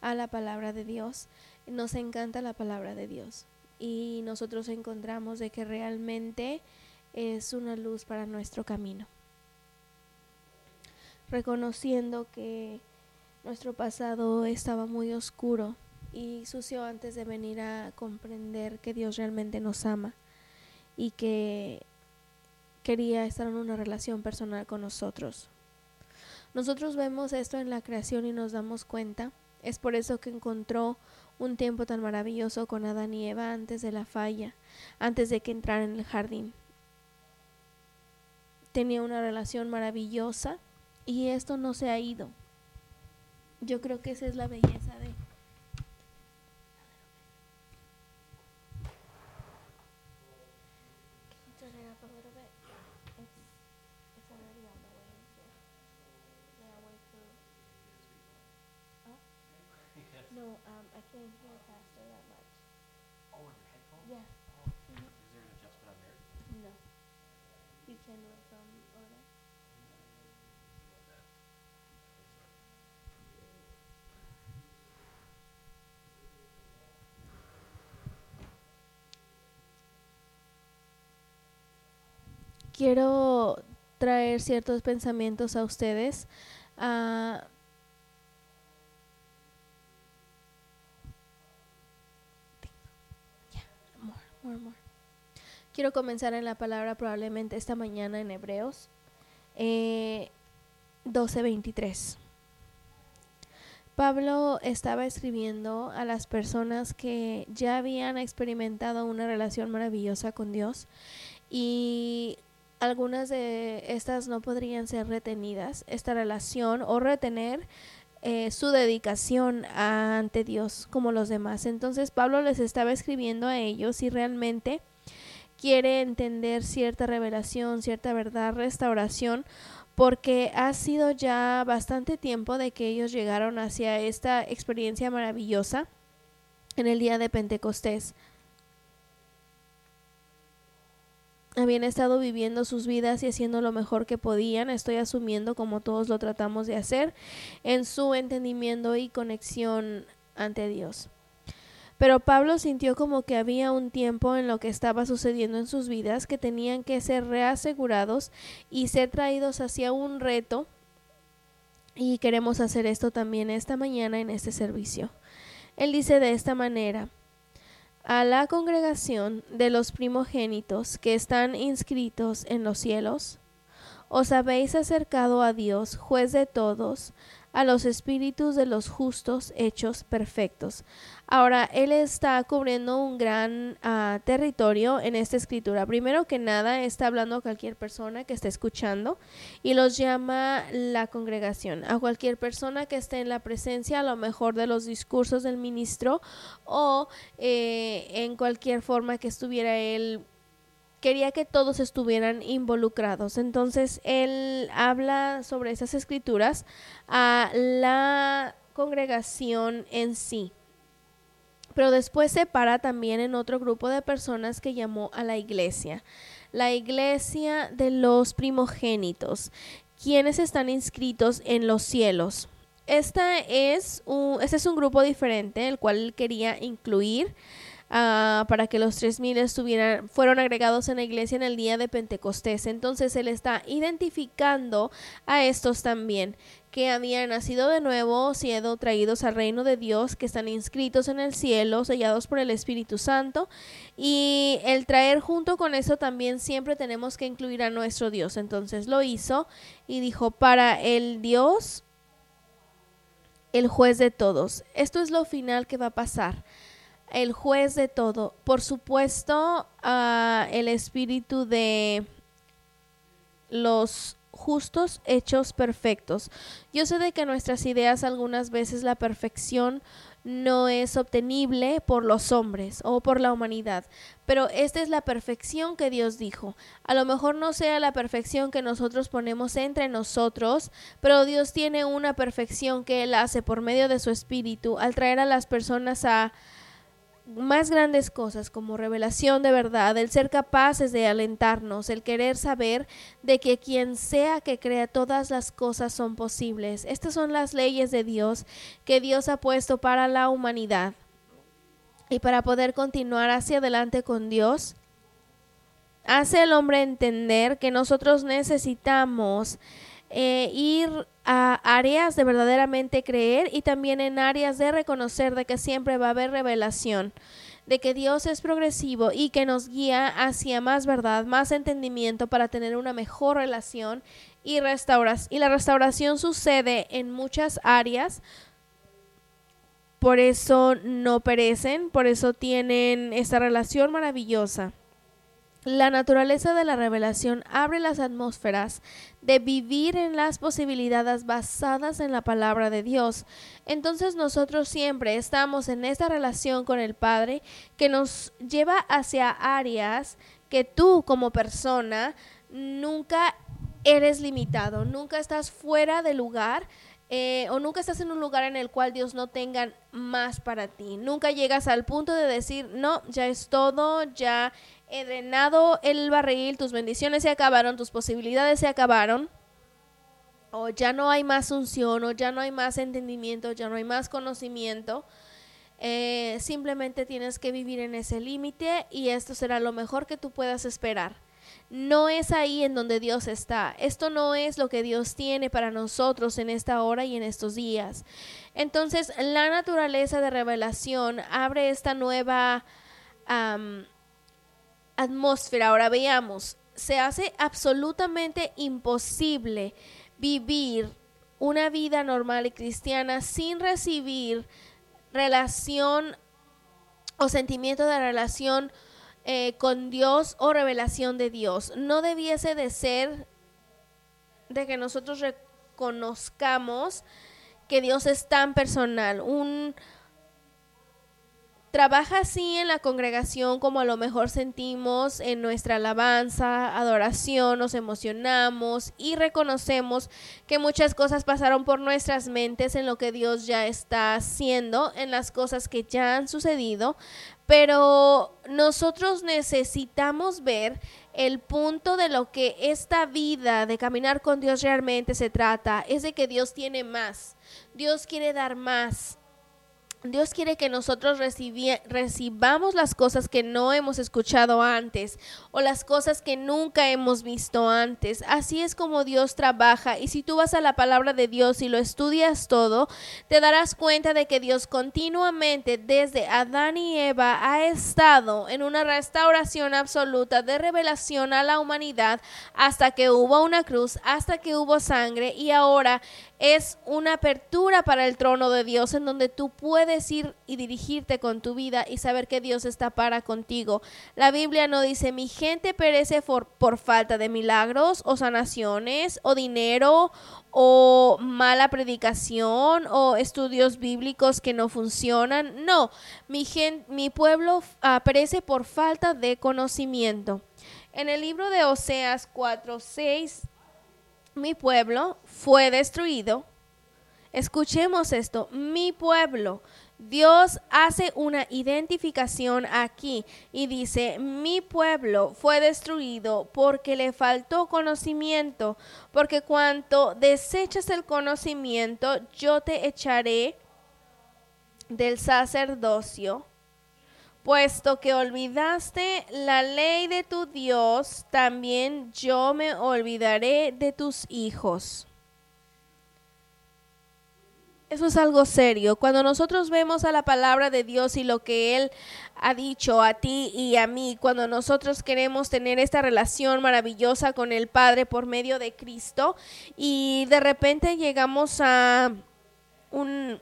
a la palabra de Dios. Nos encanta la palabra de Dios y nosotros encontramos de que realmente es una luz para nuestro camino. Reconociendo que nuestro pasado estaba muy oscuro y sucio antes de venir a comprender que Dios realmente nos ama y que quería estar en una relación personal con nosotros. Nosotros vemos esto en la creación y nos damos cuenta. Es por eso que encontró un tiempo tan maravilloso con Adán y Eva antes de la falla, antes de que entraran en el jardín. Tenía una relación maravillosa y esto no se ha ido. Yo creo que esa es la belleza de No, I can't hear faster that much. Oh, in your headphones? Yeah. Oh. Is there an adjustment on there? No. You can it from over there. Quiero traer ciertos pensamientos a ustedes. ah, Quiero comenzar en la palabra probablemente esta mañana en Hebreos eh, 12:23. Pablo estaba escribiendo a las personas que ya habían experimentado una relación maravillosa con Dios y algunas de estas no podrían ser retenidas, esta relación o retener eh, su dedicación ante Dios como los demás. Entonces Pablo les estaba escribiendo a ellos y realmente quiere entender cierta revelación, cierta verdad, restauración, porque ha sido ya bastante tiempo de que ellos llegaron hacia esta experiencia maravillosa en el día de Pentecostés. Habían estado viviendo sus vidas y haciendo lo mejor que podían, estoy asumiendo como todos lo tratamos de hacer, en su entendimiento y conexión ante Dios. Pero Pablo sintió como que había un tiempo en lo que estaba sucediendo en sus vidas que tenían que ser reasegurados y ser traídos hacia un reto. Y queremos hacer esto también esta mañana en este servicio. Él dice de esta manera, a la congregación de los primogénitos que están inscritos en los cielos, os habéis acercado a Dios, juez de todos, a los espíritus de los justos hechos perfectos. Ahora, él está cubriendo un gran uh, territorio en esta escritura. Primero que nada, está hablando a cualquier persona que esté escuchando y los llama la congregación. A cualquier persona que esté en la presencia, a lo mejor de los discursos del ministro o eh, en cualquier forma que estuviera él quería que todos estuvieran involucrados. Entonces él habla sobre esas escrituras a la congregación en sí. Pero después se para también en otro grupo de personas que llamó a la iglesia, la iglesia de los primogénitos, quienes están inscritos en los cielos. Esta es un, este es un grupo diferente, el cual él quería incluir. Uh, para que los 3.000 estuvieran, fueron agregados en la iglesia en el día de Pentecostés. Entonces él está identificando a estos también que habían nacido de nuevo, siendo traídos al reino de Dios, que están inscritos en el cielo, sellados por el Espíritu Santo. Y el traer junto con eso también siempre tenemos que incluir a nuestro Dios. Entonces lo hizo y dijo, para el Dios, el juez de todos. Esto es lo final que va a pasar el juez de todo. Por supuesto, uh, el espíritu de los justos hechos perfectos. Yo sé de que nuestras ideas algunas veces la perfección no es obtenible por los hombres o por la humanidad, pero esta es la perfección que Dios dijo. A lo mejor no sea la perfección que nosotros ponemos entre nosotros, pero Dios tiene una perfección que Él hace por medio de su espíritu al traer a las personas a más grandes cosas como revelación de verdad, el ser capaces de alentarnos, el querer saber de que quien sea que crea todas las cosas son posibles. Estas son las leyes de Dios que Dios ha puesto para la humanidad. Y para poder continuar hacia adelante con Dios, hace al hombre entender que nosotros necesitamos eh, ir a áreas de verdaderamente creer y también en áreas de reconocer de que siempre va a haber revelación, de que Dios es progresivo y que nos guía hacia más verdad, más entendimiento para tener una mejor relación y restauras y la restauración sucede en muchas áreas. Por eso no perecen, por eso tienen esta relación maravillosa. La naturaleza de la revelación abre las atmósferas de vivir en las posibilidades basadas en la palabra de Dios. Entonces nosotros siempre estamos en esta relación con el Padre que nos lleva hacia áreas que tú como persona nunca eres limitado, nunca estás fuera de lugar. Eh, o nunca estás en un lugar en el cual Dios no tenga más para ti. Nunca llegas al punto de decir, no, ya es todo, ya he drenado el barril, tus bendiciones se acabaron, tus posibilidades se acabaron, o ya no hay más unción, o ya no hay más entendimiento, ya no hay más conocimiento. Eh, simplemente tienes que vivir en ese límite y esto será lo mejor que tú puedas esperar. No es ahí en donde Dios está. Esto no es lo que Dios tiene para nosotros en esta hora y en estos días. Entonces, la naturaleza de revelación abre esta nueva atmósfera. Ahora veamos, se hace absolutamente imposible vivir una vida normal y cristiana sin recibir relación o sentimiento de relación eh, con Dios o revelación de Dios. No debiese de ser de que nosotros reconozcamos que Dios es tan personal, un, Trabaja así en la congregación como a lo mejor sentimos en nuestra alabanza, adoración, nos emocionamos y reconocemos que muchas cosas pasaron por nuestras mentes en lo que Dios ya está haciendo, en las cosas que ya han sucedido, pero nosotros necesitamos ver el punto de lo que esta vida de caminar con Dios realmente se trata, es de que Dios tiene más, Dios quiere dar más. Dios quiere que nosotros recibamos las cosas que no hemos escuchado antes o las cosas que nunca hemos visto antes. Así es como Dios trabaja y si tú vas a la palabra de Dios y lo estudias todo, te darás cuenta de que Dios continuamente desde Adán y Eva ha estado en una restauración absoluta de revelación a la humanidad hasta que hubo una cruz, hasta que hubo sangre y ahora es una apertura para el trono de Dios en donde tú puedes ir y dirigirte con tu vida y saber que Dios está para contigo. La Biblia no dice mi gente perece por, falta de milagros o sanaciones o dinero o mala predicación o estudios bíblicos que no funcionan. No, mi, mi pueblo uh, perece por falta de conocimiento. En el libro de Oseas 4, 6 mi pueblo fue destruido. Escuchemos esto, mi pueblo. Dios hace una identificación aquí y dice, mi pueblo fue destruido porque le faltó conocimiento, porque cuanto desechas el conocimiento, yo te echaré del sacerdocio Puesto que olvidaste la ley de tu Dios, también yo me olvidaré de tus hijos. Eso es algo serio. Cuando nosotros vemos a la palabra de Dios y lo que Él ha dicho a ti y a mí, cuando nosotros queremos tener esta relación maravillosa con el Padre por medio de Cristo y de repente llegamos a un,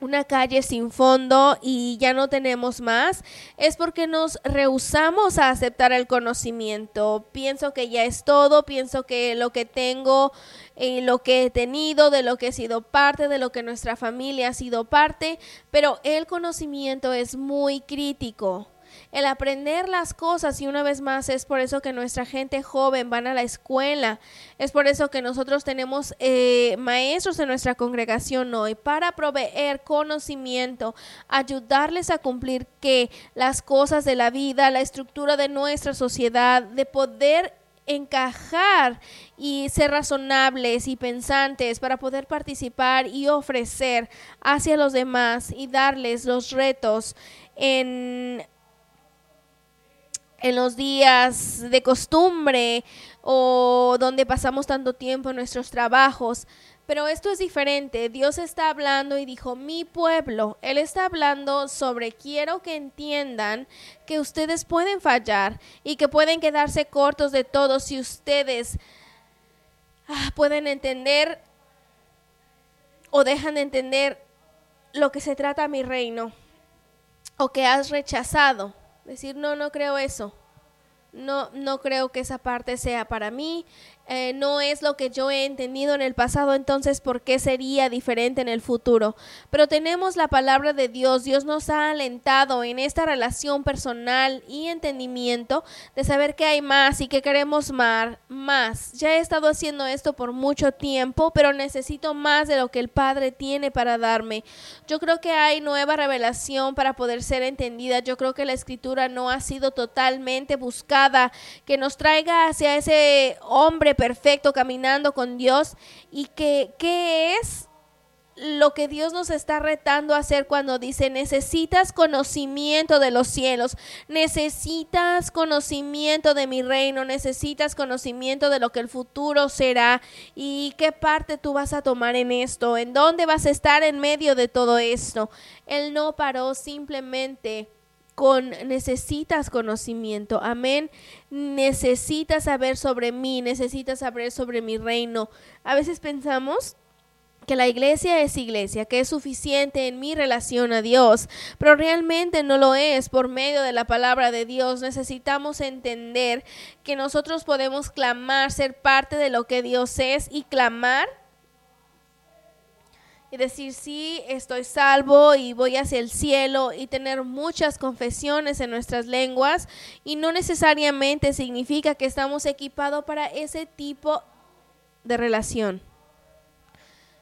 una calle sin fondo y ya no tenemos más, es porque nos rehusamos a aceptar el conocimiento. Pienso que ya es todo, pienso que lo que tengo y lo que he tenido, de lo que he sido parte, de lo que nuestra familia ha sido parte, pero el conocimiento es muy crítico. El aprender las cosas y una vez más es por eso que nuestra gente joven van a la escuela, es por eso que nosotros tenemos eh, maestros en nuestra congregación hoy para proveer conocimiento, ayudarles a cumplir que las cosas de la vida, la estructura de nuestra sociedad, de poder encajar y ser razonables y pensantes para poder participar y ofrecer hacia los demás y darles los retos en en los días de costumbre o donde pasamos tanto tiempo en nuestros trabajos. Pero esto es diferente. Dios está hablando y dijo, mi pueblo. Él está hablando sobre, quiero que entiendan que ustedes pueden fallar y que pueden quedarse cortos de todo si ustedes ah, pueden entender o dejan de entender lo que se trata mi reino o que has rechazado. Decir, no, no creo eso. No, no creo que esa parte sea para mí. Eh, no es lo que yo he entendido en el pasado, entonces, ¿por qué sería diferente en el futuro? Pero tenemos la palabra de Dios. Dios nos ha alentado en esta relación personal y entendimiento de saber que hay más y que queremos más. más. Ya he estado haciendo esto por mucho tiempo, pero necesito más de lo que el Padre tiene para darme. Yo creo que hay nueva revelación para poder ser entendida. Yo creo que la escritura no ha sido totalmente buscada, que nos traiga hacia ese hombre perfecto caminando con Dios y que qué es lo que Dios nos está retando a hacer cuando dice necesitas conocimiento de los cielos, necesitas conocimiento de mi reino, necesitas conocimiento de lo que el futuro será y qué parte tú vas a tomar en esto, en dónde vas a estar en medio de todo esto. Él no paró simplemente con necesitas conocimiento. Amén. Necesitas saber sobre mí, necesitas saber sobre mi reino. A veces pensamos que la iglesia es iglesia, que es suficiente en mi relación a Dios, pero realmente no lo es por medio de la palabra de Dios. Necesitamos entender que nosotros podemos clamar, ser parte de lo que Dios es y clamar y decir, sí, estoy salvo y voy hacia el cielo y tener muchas confesiones en nuestras lenguas y no necesariamente significa que estamos equipados para ese tipo de relación.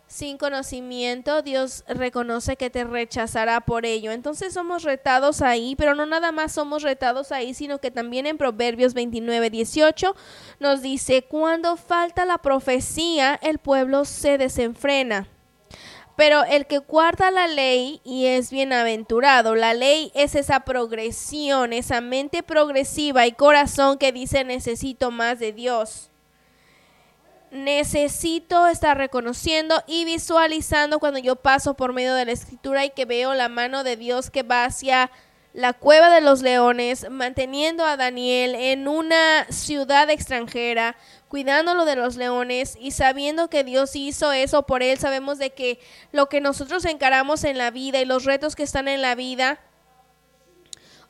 Sin conocimiento, Dios reconoce que te rechazará por ello. Entonces somos retados ahí, pero no nada más somos retados ahí, sino que también en Proverbios 29, 18 nos dice, cuando falta la profecía, el pueblo se desenfrena pero el que guarda la ley y es bienaventurado, la ley es esa progresión, esa mente progresiva y corazón que dice necesito más de Dios. Necesito estar reconociendo y visualizando cuando yo paso por medio de la escritura y que veo la mano de Dios que va hacia la cueva de los leones, manteniendo a Daniel en una ciudad extranjera, cuidándolo de los leones y sabiendo que Dios hizo eso por él, sabemos de que lo que nosotros encaramos en la vida y los retos que están en la vida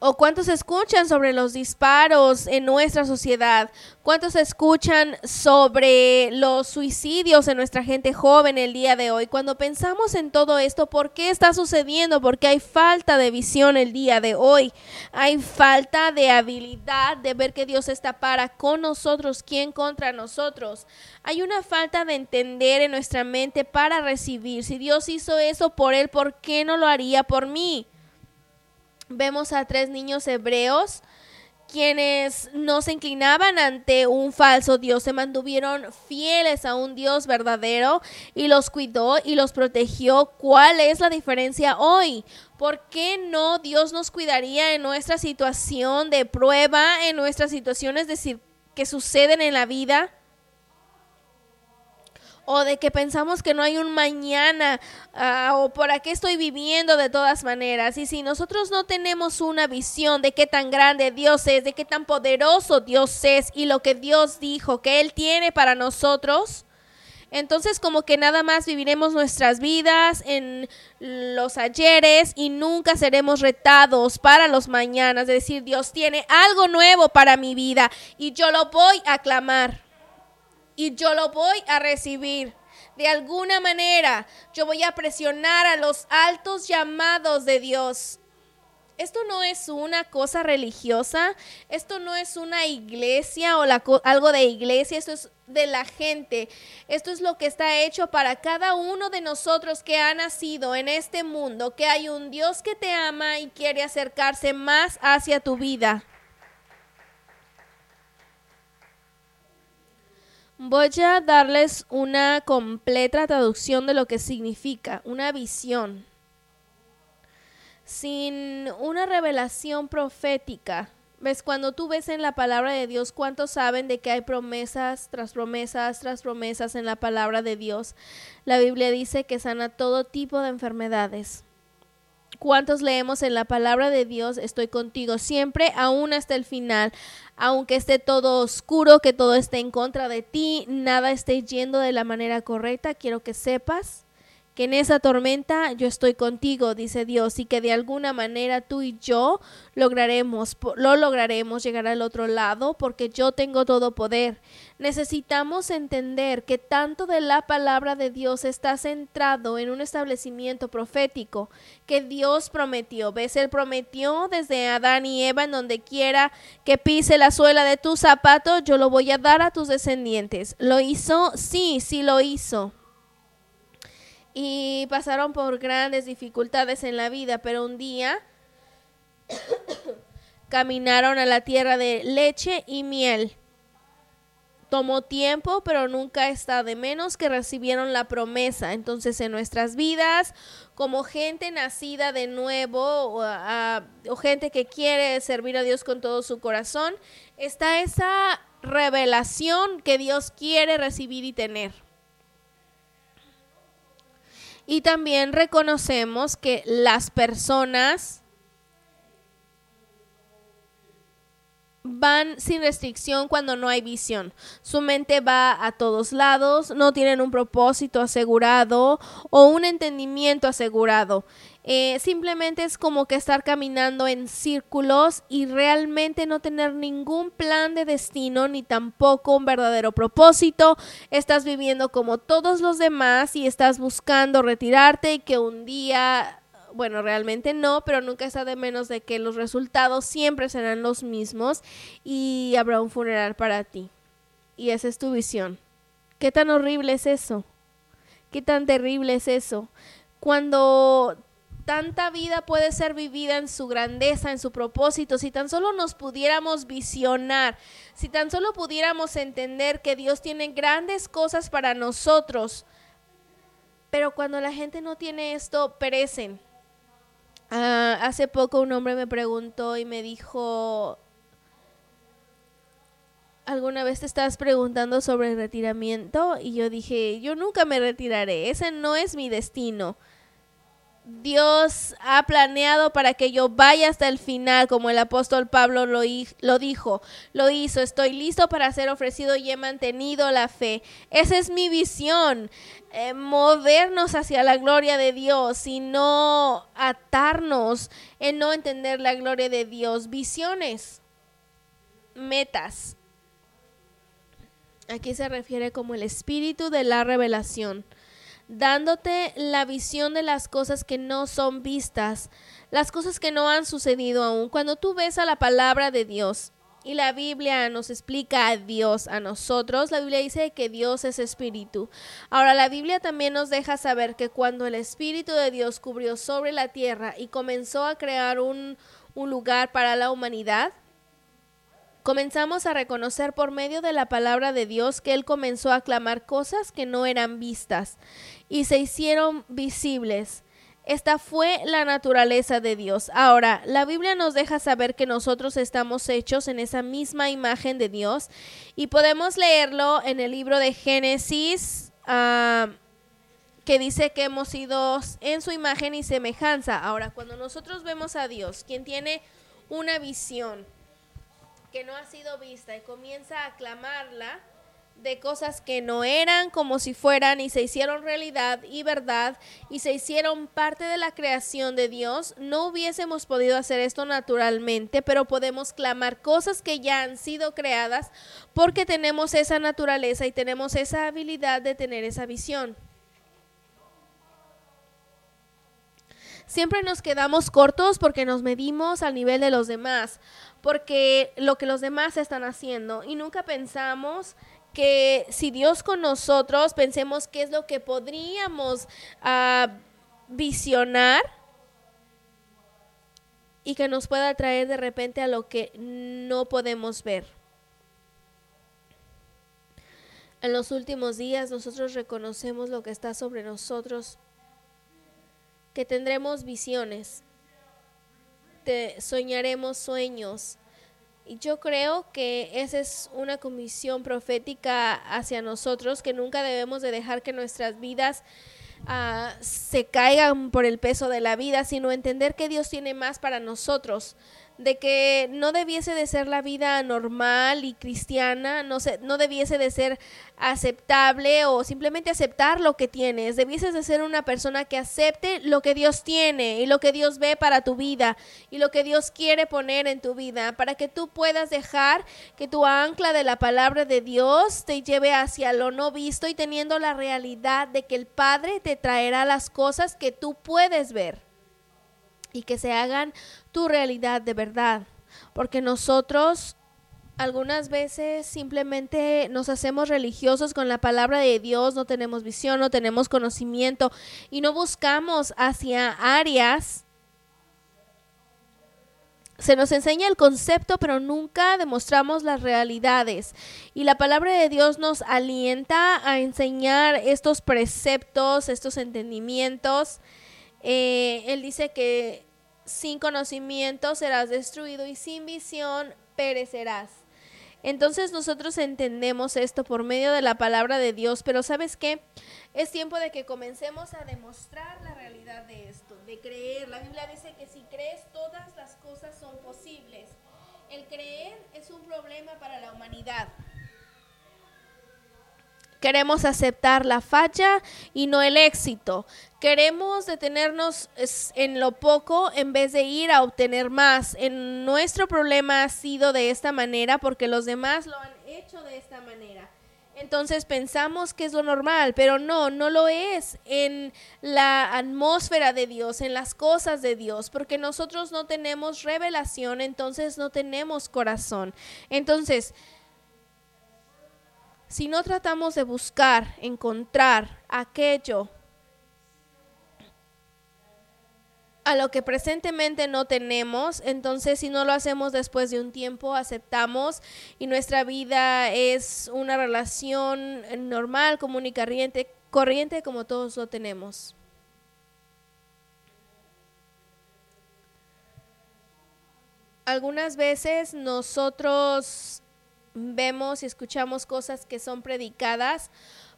¿O cuántos escuchan sobre los disparos en nuestra sociedad? ¿Cuántos escuchan sobre los suicidios en nuestra gente joven el día de hoy? Cuando pensamos en todo esto, ¿por qué está sucediendo? Porque hay falta de visión el día de hoy. Hay falta de habilidad de ver que Dios está para con nosotros, ¿quién contra nosotros? Hay una falta de entender en nuestra mente para recibir. Si Dios hizo eso por Él, ¿por qué no lo haría por mí? Vemos a tres niños hebreos quienes no se inclinaban ante un falso Dios, se mantuvieron fieles a un Dios verdadero y los cuidó y los protegió. ¿Cuál es la diferencia hoy? ¿Por qué no Dios nos cuidaría en nuestra situación de prueba, en nuestras situaciones de que suceden en la vida? O de que pensamos que no hay un mañana ah, o por aquí estoy viviendo de todas maneras. Y si nosotros no tenemos una visión de qué tan grande Dios es, de qué tan poderoso Dios es y lo que Dios dijo que Él tiene para nosotros, entonces como que nada más viviremos nuestras vidas en los ayeres y nunca seremos retados para los mañanas. Es decir, Dios tiene algo nuevo para mi vida y yo lo voy a clamar y yo lo voy a recibir. De alguna manera yo voy a presionar a los altos llamados de Dios Esto no es una cosa religiosa, esto no es una iglesia o la algo de iglesia, esto es de la gente. Esto es lo que está hecho para cada uno de nosotros que ha nacido en este mundo, que hay un Dios que te ama y quiere acercarse más hacia tu vida. Voy a darles una completa traducción de lo que significa, una visión. Sin una revelación profética, ves cuando tú ves en la palabra de Dios, ¿cuántos saben de que hay promesas tras promesas tras promesas en la palabra de Dios? La Biblia dice que sana todo tipo de enfermedades. ¿Cuántos leemos en la palabra de Dios? Estoy contigo siempre, aún hasta el final. Aunque esté todo oscuro, que todo esté en contra de ti, nada esté yendo de la manera correcta, quiero que sepas que en esa tormenta yo estoy contigo, dice Dios, y que de alguna manera tú y yo lograremos, lo lograremos llegar al otro lado, porque yo tengo todo poder. Necesitamos entender que tanto de la palabra de Dios está centrado en un establecimiento profético que Dios prometió. ¿Ves? Él prometió desde Adán y Eva en donde quiera que pise la suela de tu zapato, yo lo voy a dar a tus descendientes. ¿Lo hizo? Sí, sí lo hizo y pasaron por grandes dificultades en la vida, pero un día caminaron a la tierra de leche y miel. Tomó tiempo, pero nunca está de menos que recibieron la promesa. Entonces, en nuestras vidas, como gente nacida de nuevo o, a- o gente que quiere servir a Dios con todo su corazón, está esa revelación que Dios quiere recibir y tener. Y también reconocemos que las personas van sin restricción cuando no hay visión. Su mente va a todos lados, no tienen un propósito asegurado o un entendimiento asegurado. Eh, simplemente es como que estar caminando en círculos y realmente no tener ningún plan de destino ni tampoco un verdadero propósito. Estás viviendo como todos los demás y estás buscando retirarte y que un día bueno, realmente no, pero nunca está de menos de que los resultados siempre serán los mismos y habrá un funeral para ti. Y esa es tu visión. ¿Qué tan horrible es eso? ¿Qué tan terrible es eso? Cuando tanta vida puede ser vivida en su grandeza, en su propósito, si tan solo nos pudiéramos visionar, si tan solo pudiéramos entender que Dios tiene grandes cosas para nosotros, pero cuando la gente no tiene esto, perecen. Ah, hace poco un hombre me preguntó y me dijo, ¿alguna vez te estás preguntando sobre el retiramiento? Y yo dije, yo nunca me retiraré, ese no es mi destino. Dios ha planeado para que yo vaya hasta el final, como el apóstol Pablo lo, dijo, lo hizo, estoy listo para ser ofrecido y he mantenido la fe. Esa es mi visión, eh, movernos hacia la gloria de Dios y no atarnos en no entender la gloria de Dios. Visiones, metas. Aquí se refiere como el espíritu de la revelación dándote la visión de las cosas que no son vistas, las cosas que no han sucedido aún. Cuando tú ves a la palabra de Dios y la Biblia nos explica a Dios, a nosotros, la Biblia dice que Dios es espíritu. Ahora, la Biblia también nos deja saber que cuando el Espíritu de Dios cubrió sobre la tierra y comenzó a crear un, un lugar para la humanidad, comenzamos a reconocer por medio de la palabra de Dios que Él comenzó a clamar cosas que no eran vistas y se hicieron visibles. Esta fue la naturaleza de Dios. Ahora, la Biblia nos deja saber que nosotros estamos hechos en esa misma imagen de Dios y podemos leerlo en el libro de Génesis. ah, que dice que hemos sido en su imagen y semejanza. Ahora, cuando nosotros vemos a Dios, quien tiene una visión, que no ha sido vista y comienza a clamarla de cosas que no eran como si fueran y se hicieron realidad y verdad y se hicieron parte de la creación de Dios, no hubiésemos podido hacer esto naturalmente, pero podemos clamar cosas que ya han sido creadas porque tenemos esa naturaleza y tenemos esa habilidad de tener esa visión. siempre nos quedamos cortos porque nos medimos al nivel de los demás, porque lo que los demás están haciendo y nunca pensamos que si Dios con nosotros, pensemos qué es lo que podríamos ah, visionar y que nos pueda traer de repente a lo que no podemos ver. En los últimos días nosotros reconocemos lo que está sobre nosotros, que tendremos visiones, soñaremos sueños. Y yo creo que esa es una comisión profética hacia nosotros, que nunca debemos de dejar que nuestras vidas ah, se caigan por el peso de la vida, sino entender que Dios tiene más para nosotros de que no debiese de ser la vida normal y cristiana, no, se, no debiese de ser aceptable o simplemente aceptar lo que tienes, debieses de ser una persona que acepte lo que Dios tiene y lo que Dios ve para tu vida y lo que Dios quiere poner en tu vida, para que tú puedas dejar que tu ancla de la palabra de Dios te lleve hacia lo no visto y teniendo la realidad de que el Padre te traerá las cosas que tú puedes ver y que se hagan tu realidad de verdad. Porque nosotros algunas veces simplemente nos hacemos religiosos con la palabra de Dios, no tenemos visión, no tenemos conocimiento y no buscamos hacia áreas. Se nos enseña el concepto, pero nunca demostramos las realidades. Y la palabra de Dios nos alienta a enseñar estos preceptos, estos entendimientos. Eh, él dice que sin conocimiento serás destruido y sin visión perecerás. Entonces nosotros entendemos esto por medio de la palabra de Dios, pero ¿sabes qué? Es tiempo de que comencemos a demostrar la realidad de esto, de creer. La Biblia dice que si crees todas las cosas son posibles. El creer es un problema para la humanidad. Queremos aceptar la falla y no el éxito. Queremos detenernos en lo poco en vez de ir a obtener más. En nuestro problema ha sido de esta manera porque los demás lo han hecho de esta manera. Entonces pensamos que es lo normal, pero no, no lo es en la atmósfera de Dios, en las cosas de Dios, porque nosotros no tenemos revelación, entonces no tenemos corazón. Entonces, si no tratamos de buscar, encontrar aquello a lo que presentemente no tenemos, entonces si no lo hacemos después de un tiempo, aceptamos y nuestra vida es una relación normal, común y corriente, corriente como todos lo tenemos. Algunas veces nosotros vemos y escuchamos cosas que son predicadas,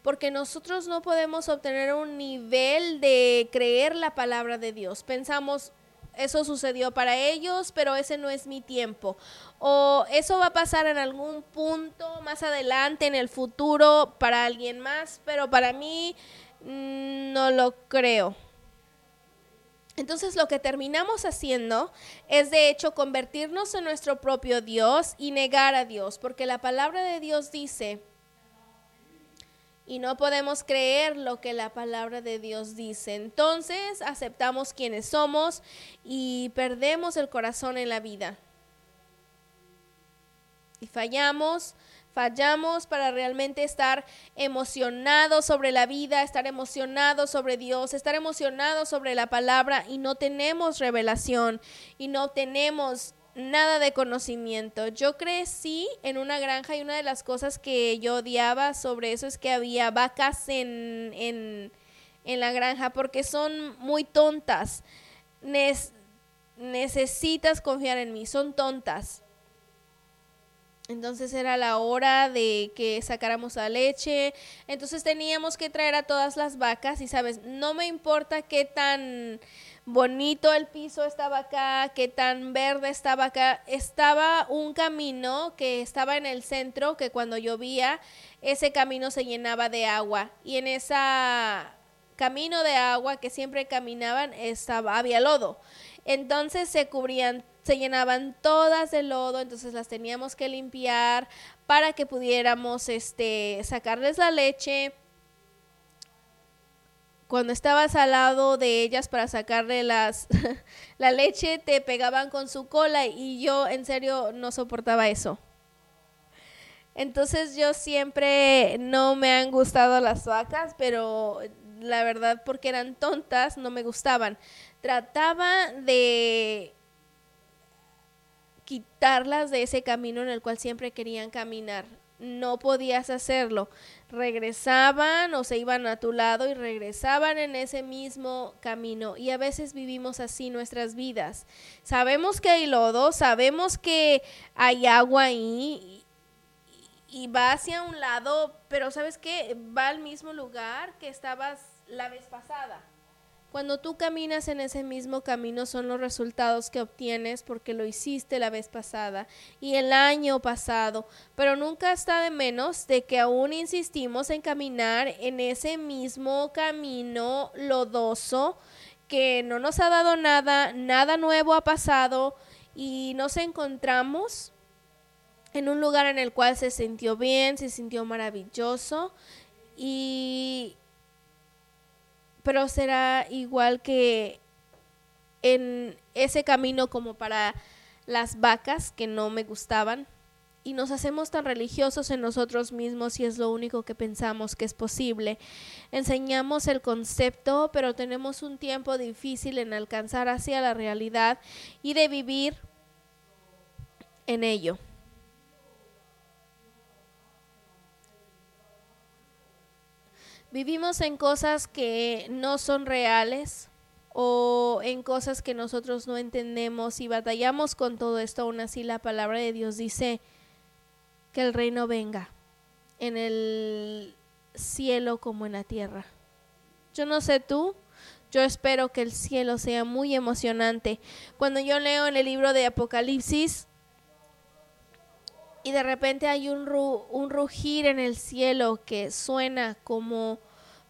porque nosotros no podemos obtener un nivel de creer la palabra de Dios. Pensamos, eso sucedió para ellos, pero ese no es mi tiempo. O eso va a pasar en algún punto más adelante, en el futuro, para alguien más, pero para mí mm, no lo creo. Entonces lo que terminamos haciendo es de hecho convertirnos en nuestro propio Dios y negar a Dios, porque la palabra de Dios dice, y no podemos creer lo que la palabra de Dios dice. Entonces aceptamos quienes somos y perdemos el corazón en la vida. Y fallamos Fallamos para realmente estar emocionados sobre la vida, estar emocionados sobre Dios, estar emocionados sobre la palabra y no tenemos revelación y no tenemos nada de conocimiento. Yo crecí en una granja y una de las cosas que yo odiaba sobre eso es que había vacas en, en, en la granja porque son muy tontas. necesitas confiar en mí, son tontas. Entonces era la hora de que sacáramos la leche. Entonces teníamos que traer a todas las vacas y sabes, no me importa qué tan bonito el piso estaba acá, qué tan verde estaba acá. Estaba un camino que estaba en el centro que cuando llovía ese camino se llenaba de agua y en ese camino de agua que siempre caminaban estaba había lodo. Entonces se cubrían se llenaban todas de lodo, entonces las teníamos que limpiar para que pudiéramos este, sacarles la leche. cuando estabas al lado de ellas para sacarle las la leche, te pegaban con su cola y yo en serio no soportaba eso. Entonces yo siempre no me han gustado las vacas, pero la verdad porque eran tontas no me gustaban. Trataba de quitarlas de ese camino en el cual siempre querían caminar. No podías hacerlo. Regresaban o se iban a tu lado y regresaban en ese mismo camino. Y a veces vivimos así nuestras vidas. Sabemos que hay lodo, sabemos que hay agua ahí y va hacia un lado, pero ¿sabes qué? Va al mismo lugar que estabas la vez pasada. Cuando tú caminas en ese mismo camino son los resultados que obtienes porque lo hiciste la vez pasada y el año pasado, pero nunca está de menos de que aún insistimos en caminar en ese mismo camino lodoso que no nos ha dado nada, nada nuevo ha pasado y nos encontramos en un lugar en el cual se sintió bien, se sintió maravilloso y pero será igual que en ese camino como para las vacas que no me gustaban y nos hacemos tan religiosos en nosotros mismos y es lo único que pensamos que es posible. Enseñamos el concepto, pero tenemos un tiempo difícil en alcanzar hacia la realidad y de vivir en ello. Vivimos en cosas que no son reales o en cosas que nosotros no entendemos y batallamos con todo esto. Aún así la palabra de Dios dice que el reino venga en el cielo como en la tierra. Yo no sé tú, yo espero que el cielo sea muy emocionante. Cuando yo leo en el libro de Apocalipsis, y de repente hay un, ru un rugir en el cielo que suena como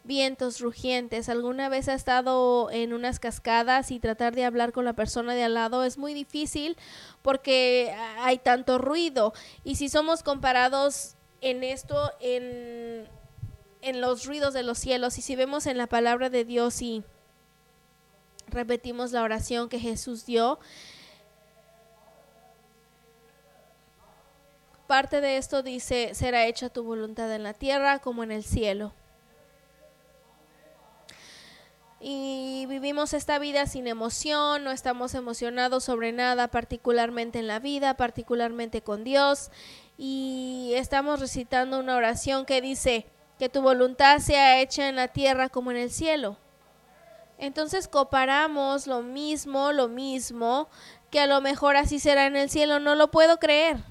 vientos rugientes. ¿Alguna vez ha estado en unas cascadas y tratar de hablar con la persona de al lado es muy difícil porque hay tanto ruido? Y si somos comparados en esto, en, en los ruidos de los cielos, y si vemos en la palabra de Dios y repetimos la oración que Jesús dio, Parte de esto dice, será hecha tu voluntad en la tierra como en el cielo. Y vivimos esta vida sin emoción, no estamos emocionados sobre nada, particularmente en la vida, particularmente con Dios. Y estamos recitando una oración que dice, que tu voluntad sea hecha en la tierra como en el cielo. Entonces comparamos lo mismo, lo mismo, que a lo mejor así será en el cielo. No lo puedo creer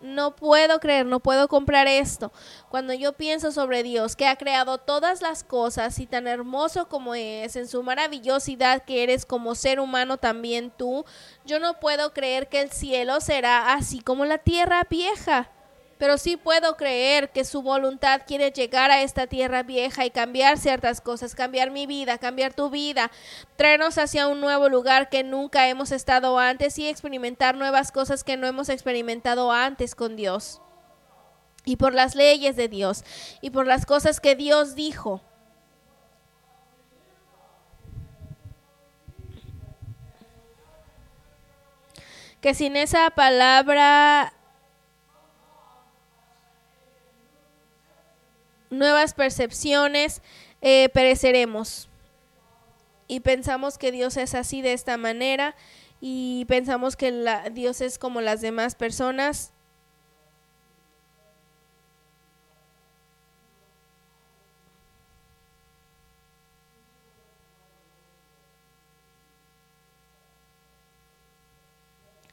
no puedo creer, no puedo comprar esto. Cuando yo pienso sobre Dios, que ha creado todas las cosas y tan hermoso como es, en su maravillosidad que eres como ser humano también tú, yo no puedo creer que el cielo será así como la tierra vieja pero sí puedo creer que su voluntad quiere llegar a esta tierra vieja y cambiar ciertas cosas, cambiar mi vida, cambiar tu vida, traernos hacia un nuevo lugar que nunca hemos estado antes y experimentar nuevas cosas que no hemos experimentado antes con Dios. Y por las leyes de Dios y por las cosas que Dios dijo. Que sin esa palabra nuevas percepciones, eh, pereceremos. Y pensamos que Dios es así de esta manera y pensamos que la, Dios es como las demás personas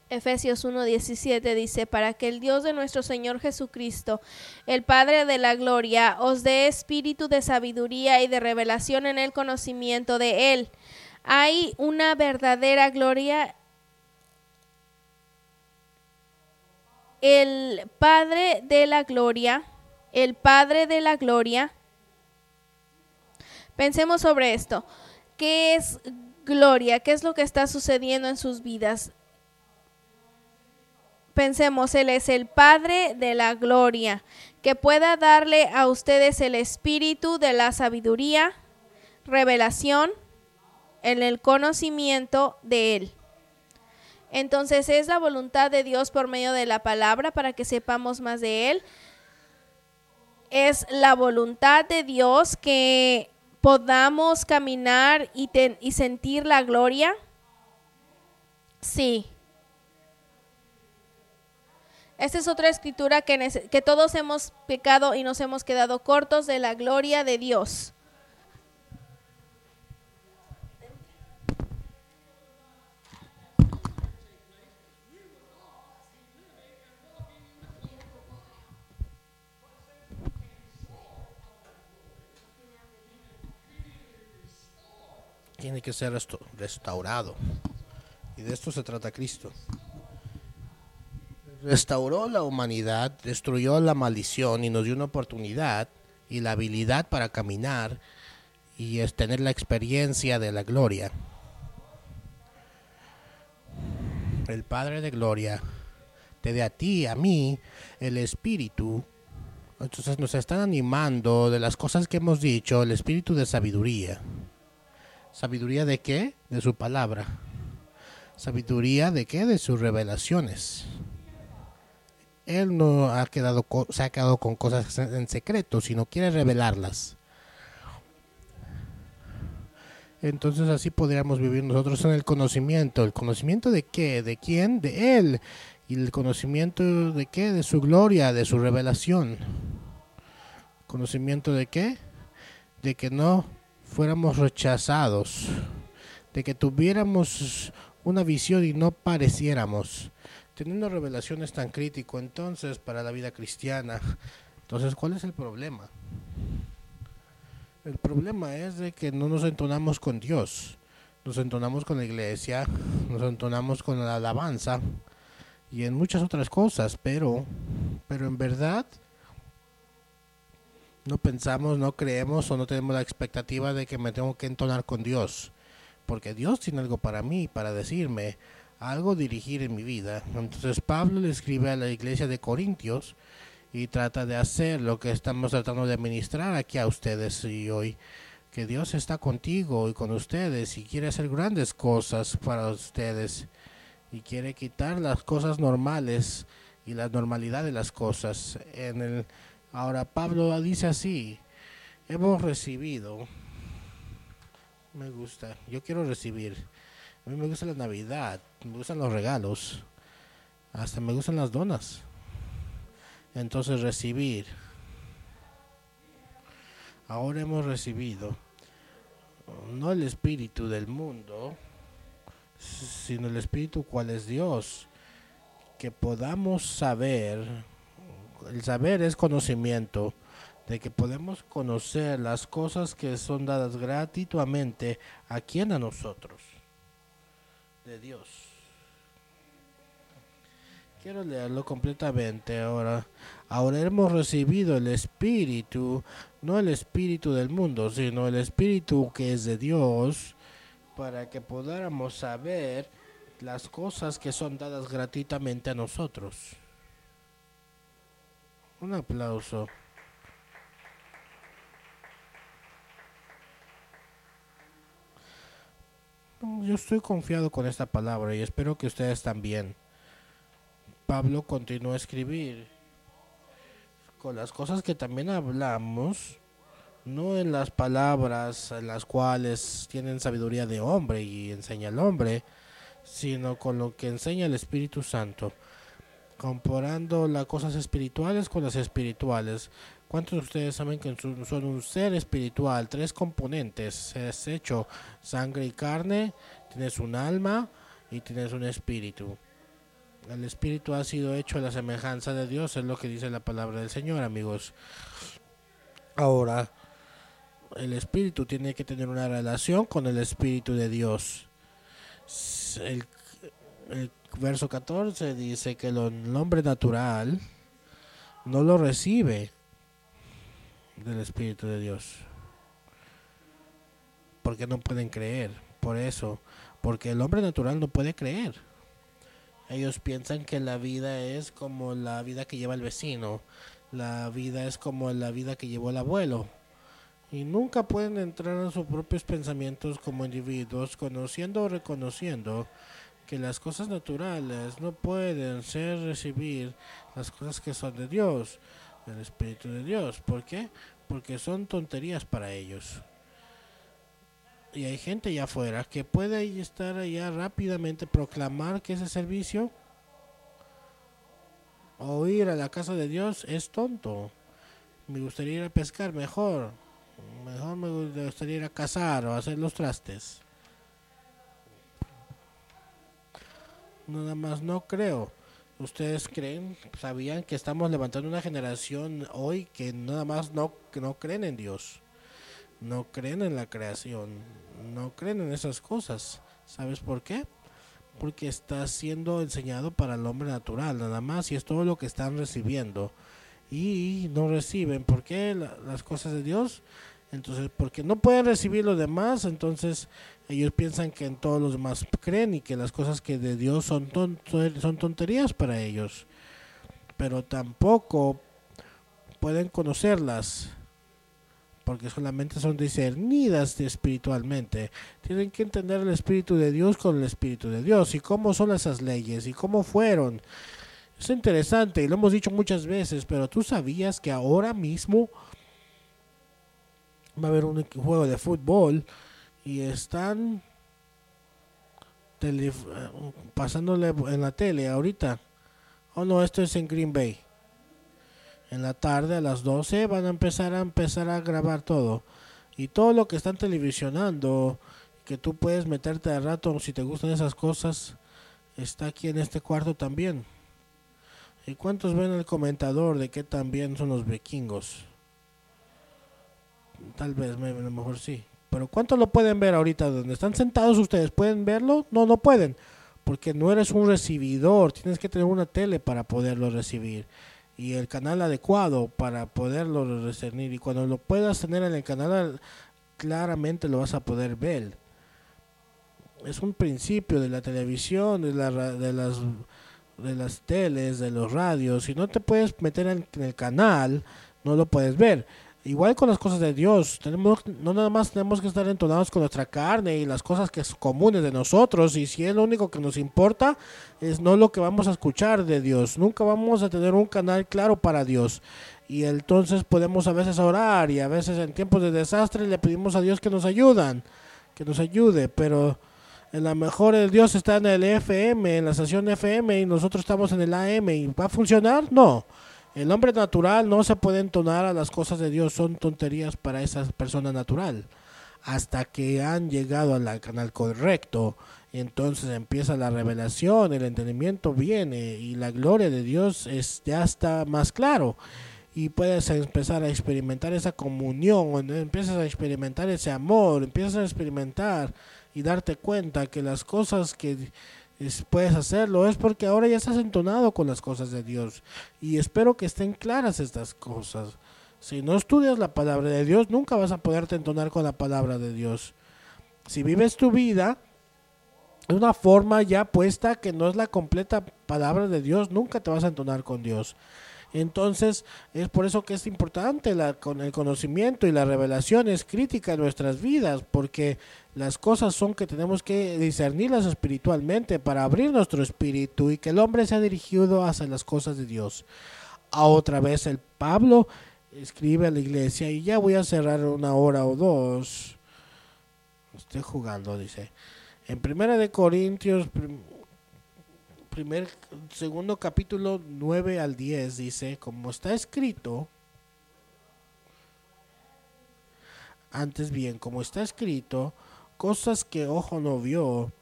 Efesios 1:17 dice, para que el Dios de nuestro Señor Jesucristo, el Padre de la Gloria, os dé espíritu de sabiduría y de revelación en el conocimiento de Él. Hay una verdadera gloria. El Padre de la Gloria, el Padre de la Gloria. Pensemos sobre esto. ¿Qué es gloria? ¿Qué es lo que está sucediendo en sus vidas? Pensemos, Él es el Padre de la Gloria, que pueda darle a ustedes el espíritu de la sabiduría, revelación, en el conocimiento de Él. Entonces es la voluntad de Dios por medio de la palabra para que sepamos más de Él. Es la voluntad de Dios que podamos caminar y, y sentir la gloria. Sí. Esta es otra escritura que, que todos hemos pecado y nos hemos quedado cortos de la gloria de Dios. tiene que ser restaurado. Y de esto se trata Cristo. Restauró la humanidad, destruyó la maldición y nos dio una oportunidad y la habilidad para caminar y es tener la experiencia de la gloria. El Padre de Gloria te dé a ti, a mí, el Espíritu. Entonces nos están animando de las cosas que hemos dicho, el Espíritu de sabiduría. ¿Sabiduría de qué? De su palabra. ¿Sabiduría de qué? De sus revelaciones. Él no ha quedado se ha quedado con cosas en secreto, sino quiere revelarlas. Entonces así podríamos vivir nosotros en el conocimiento. ¿El conocimiento de qué? ¿De quién? De Él. ¿Y el conocimiento de qué? De su gloria, de su revelación. ¿Conocimiento de qué? De que no fuéramos rechazados, de que tuviéramos una visión y no pareciéramos, teniendo revelaciones tan crítico entonces para la vida cristiana. Entonces, ¿cuál es el problema? El problema es de que no nos entonamos con Dios, nos entonamos con la iglesia, nos entonamos con la alabanza y en muchas otras cosas, pero, pero en verdad no pensamos, no creemos o no tenemos la expectativa de que me tengo que entonar con Dios. Porque Dios tiene algo para mí, para decirme, algo dirigir en mi vida. Entonces Pablo le escribe a la iglesia de Corintios y trata de hacer lo que estamos tratando de administrar aquí a ustedes y hoy. Que Dios está contigo y con ustedes y quiere hacer grandes cosas para ustedes y quiere quitar las cosas normales y la normalidad de las cosas. En el Ahora Pablo dice así, hemos recibido, me gusta, yo quiero recibir, a mí me gusta la Navidad, me gustan los regalos, hasta me gustan las donas. Entonces recibir, ahora hemos recibido, no el espíritu del mundo, sino el espíritu cual es Dios, que podamos saber el saber es conocimiento, de que podemos conocer las cosas que son dadas gratuitamente a quien a nosotros, de Dios. Quiero leerlo completamente ahora. Ahora hemos recibido el Espíritu, no el Espíritu del mundo, sino el Espíritu que es de Dios, para que podamos saber las cosas que son dadas gratuitamente a nosotros. Un aplauso. Yo estoy confiado con esta palabra y espero que ustedes también. Pablo continuó a escribir con las cosas que también hablamos, no en las palabras en las cuales tienen sabiduría de hombre y enseña el hombre, sino con lo que enseña el Espíritu Santo comparando las cosas espirituales con las espirituales. ¿Cuántos de ustedes saben que son un ser espiritual? Tres componentes. Es hecho sangre y carne, tienes un alma y tienes un espíritu. El espíritu ha sido hecho a la semejanza de Dios, es lo que dice la palabra del Señor, amigos. Ahora, el espíritu tiene que tener una relación con el espíritu de Dios. El, el verso 14 dice que el hombre natural no lo recibe del Espíritu de Dios. Porque no pueden creer. Por eso. Porque el hombre natural no puede creer. Ellos piensan que la vida es como la vida que lleva el vecino. La vida es como la vida que llevó el abuelo. y nunca pueden entrar en sus propios pensamientos como individuos, conociendo o reconociendo que las cosas naturales no pueden ser recibir las cosas que son de Dios, del Espíritu de Dios. ¿Por qué? Porque son tonterías para ellos. Y hay gente allá afuera que puede estar allá rápidamente proclamar que ese servicio o ir a la casa de Dios es tonto. Me gustaría ir a pescar mejor. Mejor me gustaría ir a cazar o hacer los trastes. Nada más no creo. ¿Ustedes creen, sabían que estamos levantando una generación hoy que nada más no, no creen en Dios? No creen en la creación, no creen en esas cosas. ¿Sabes por qué? Porque está siendo enseñado para el hombre natural, nada más, y es todo lo que están recibiendo. Y no reciben, ¿por qué la- las cosas de Dios? Entonces, porque no pueden recibir lo demás, entonces ellos piensan que en todos los demás creen y que las cosas que de Dios son, son tonterías para ellos. Pero tampoco pueden conocerlas porque solamente son discernidas espiritualmente. Tienen que entender el Espíritu de Dios con el Espíritu de Dios y cómo son esas leyes y cómo fueron. Es interesante y lo hemos dicho muchas veces, pero tú sabías que ahora mismo va a haber un juego de fútbol y están pasándole en la tele ahorita. Oh no, esto es en Green Bay. En la tarde a las 12 van a empezar a empezar a grabar todo. Y todo lo que están televisionando, que tú puedes meterte de rato si te gustan esas cosas, está aquí en este cuarto también. ¿Y cuántos ven el comentador de que también son los vikingos? Tal vez, a lo mejor sí. Pero ¿cuántos lo pueden ver ahorita? Donde están sentados ustedes, ¿pueden verlo? No, no pueden. Porque no eres un recibidor. Tienes que tener una tele para poderlo recibir. Y el canal adecuado para poderlo discernir. Y cuando lo puedas tener en el canal, claramente lo vas a poder ver. Es un principio de la televisión, de, la, de las de las teles, de los radios, si no te puedes meter en el canal, no lo puedes ver. Igual con las cosas de Dios, tenemos no nada más tenemos que estar entonados con nuestra carne y las cosas que son comunes de nosotros y si es lo único que nos importa es no lo que vamos a escuchar de Dios. Nunca vamos a tener un canal claro para Dios. Y entonces podemos a veces orar y a veces en tiempos de desastre le pedimos a Dios que nos ayudan, que nos ayude, pero en la mejor el Dios está en el FM, en la estación FM y nosotros estamos en el AM y va a funcionar? No. El hombre natural no se puede entonar a las cosas de Dios, son tonterías para esa persona natural. Hasta que han llegado al canal correcto, entonces empieza la revelación, el entendimiento viene y la gloria de Dios es, ya está más claro. Y puedes empezar a experimentar esa comunión, empiezas a experimentar ese amor, empiezas a experimentar y darte cuenta que las cosas que es- puedes hacerlo es porque ahora ya estás entonado con las cosas de Dios y espero que estén claras estas cosas. Si no estudias la palabra de Dios, nunca vas a poderte entonar con la palabra de Dios. Si vives tu vida de una forma ya puesta que no es la completa palabra de Dios, nunca te vas a entonar con Dios. Entonces, es por eso que es importante la, con el conocimiento y la revelación es crítica en nuestras vidas, porque las cosas son que tenemos que discernirlas espiritualmente para abrir nuestro espíritu y que el hombre sea dirigido hacia las cosas de Dios. A otra vez el Pablo escribe a la iglesia y ya voy a cerrar una hora o dos. Estoy jugando, dice. En Primera de Corintios, primer, segundo capítulo 9 al 10 dice, como está escrito, antes bien, como está escrito, cosas que ojo no vio,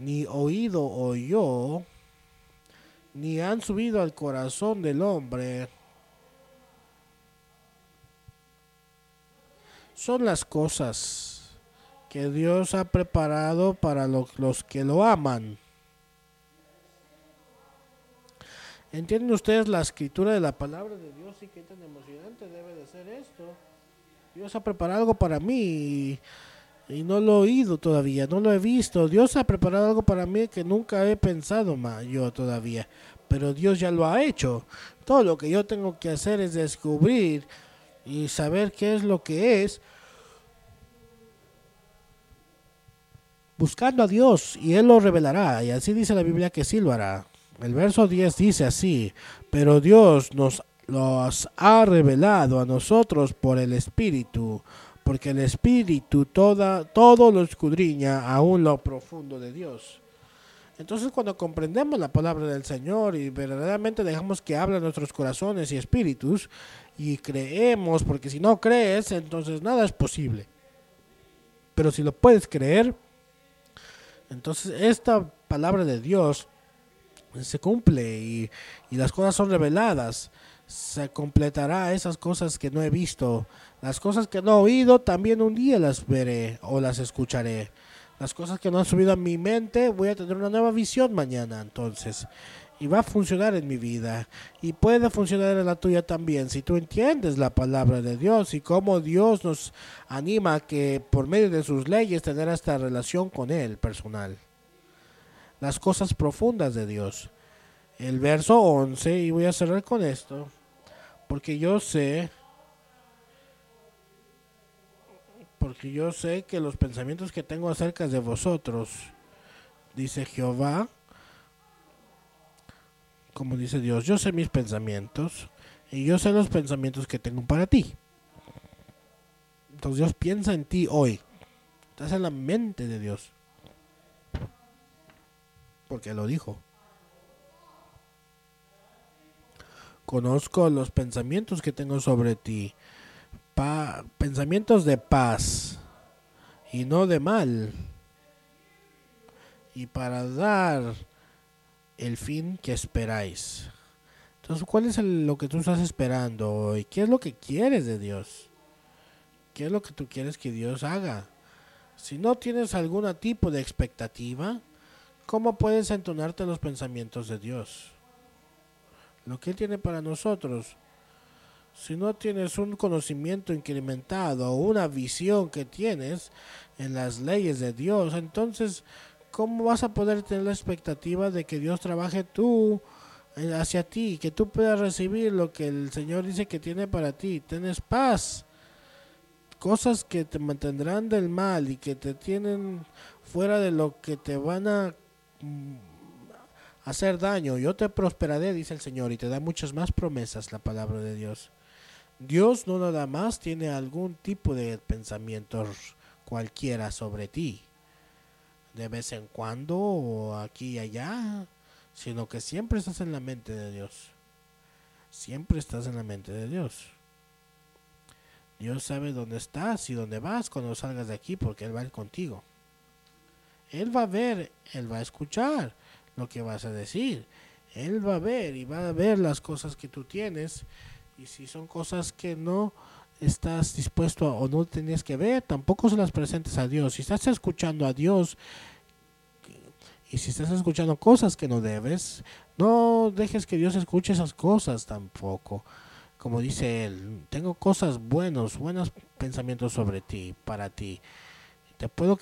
ni oído oyó, ni han subido al corazón del hombre, son las cosas que Dios ha preparado para lo- los que lo aman. ¿Entienden ustedes la escritura de la palabra de Dios y qué tan emocionante debe de ser esto? Dios ha preparado algo para mí y, no lo he oído todavía, no lo he visto. Dios ha preparado algo para mí que nunca he pensado ma, yo todavía, pero Dios ya lo ha hecho. Todo lo que yo tengo que hacer es descubrir y saber qué es lo que es, buscando a Dios y Él lo revelará. Y así dice la Biblia que sí lo hará. El verso 10 dice así, pero Dios nos los ha revelado a nosotros por el Espíritu, porque el Espíritu toda, todo lo escudriña aún lo profundo de Dios. Entonces cuando comprendemos la palabra del Señor y verdaderamente dejamos que hable nuestros corazones y espíritus y creemos, porque si no crees, entonces nada es posible. Pero si lo puedes creer, entonces esta palabra de Dios se cumple y, y las cosas son reveladas. Se completará esas cosas que no he visto. Las cosas que no he oído también un día las veré o las escucharé. Las cosas que no han subido a mi mente, voy a tener una nueva visión mañana entonces. Y va a funcionar en mi vida. Y puede funcionar en la tuya también. Si tú entiendes la palabra de Dios y cómo Dios nos anima a que por medio de sus leyes tener esta relación con Él personal. Las cosas profundas de Dios. El verso 11, y voy a cerrar con esto. Porque yo sé porque yo sé que los pensamientos que tengo acerca de vosotros, dice Jehová, como dice Dios, yo sé mis pensamientos y yo sé los pensamientos que tengo para ti. Entonces Dios piensa en ti hoy. Estás en la mente de Dios. Porque lo dijo. Conozco los pensamientos que tengo sobre ti pensamientos de paz y no de mal, y para dar el fin que esperáis. Entonces, ¿cuál es el- lo que tú estás esperando hoy? ¿Qué es lo que quieres de Dios? ¿Qué es lo que tú quieres que Dios haga? Si no tienes algún tipo de expectativa, ¿cómo puedes entonarte los pensamientos de Dios? Lo que Él tiene para nosotros si no tienes un conocimiento incrementado o una visión que tienes en las leyes de Dios, entonces, ¿cómo vas a poder tener la expectativa de que Dios trabaje tú eh, hacia ti, que tú puedas recibir lo que el Señor dice que tiene para ti? Tienes paz, cosas que te mantendrán del mal y que te tienen fuera de lo que te van a hacer daño. Yo te prosperaré, dice el Señor, y te da muchas más promesas la palabra de Dios. Dios no nada más tiene algún tipo de pensamientos cualquiera sobre ti, de vez en cuando o aquí y allá, sino que siempre estás en la mente de Dios. Siempre estás en la mente de Dios. Dios sabe dónde estás y dónde vas cuando salgas de aquí porque Él va contigo. Él va a ver, Él va a escuchar lo que vas a decir. Él va a ver y va a ver las cosas que tú tienes y si son cosas que no estás dispuesto a, o no tenías que ver, tampoco se las presentes a Dios. Si estás escuchando a Dios y si estás escuchando cosas que no debes, no dejes que Dios escuche esas cosas tampoco. Como dice él, tengo cosas buenos, buenos pensamientos sobre ti, para ti. Te puedo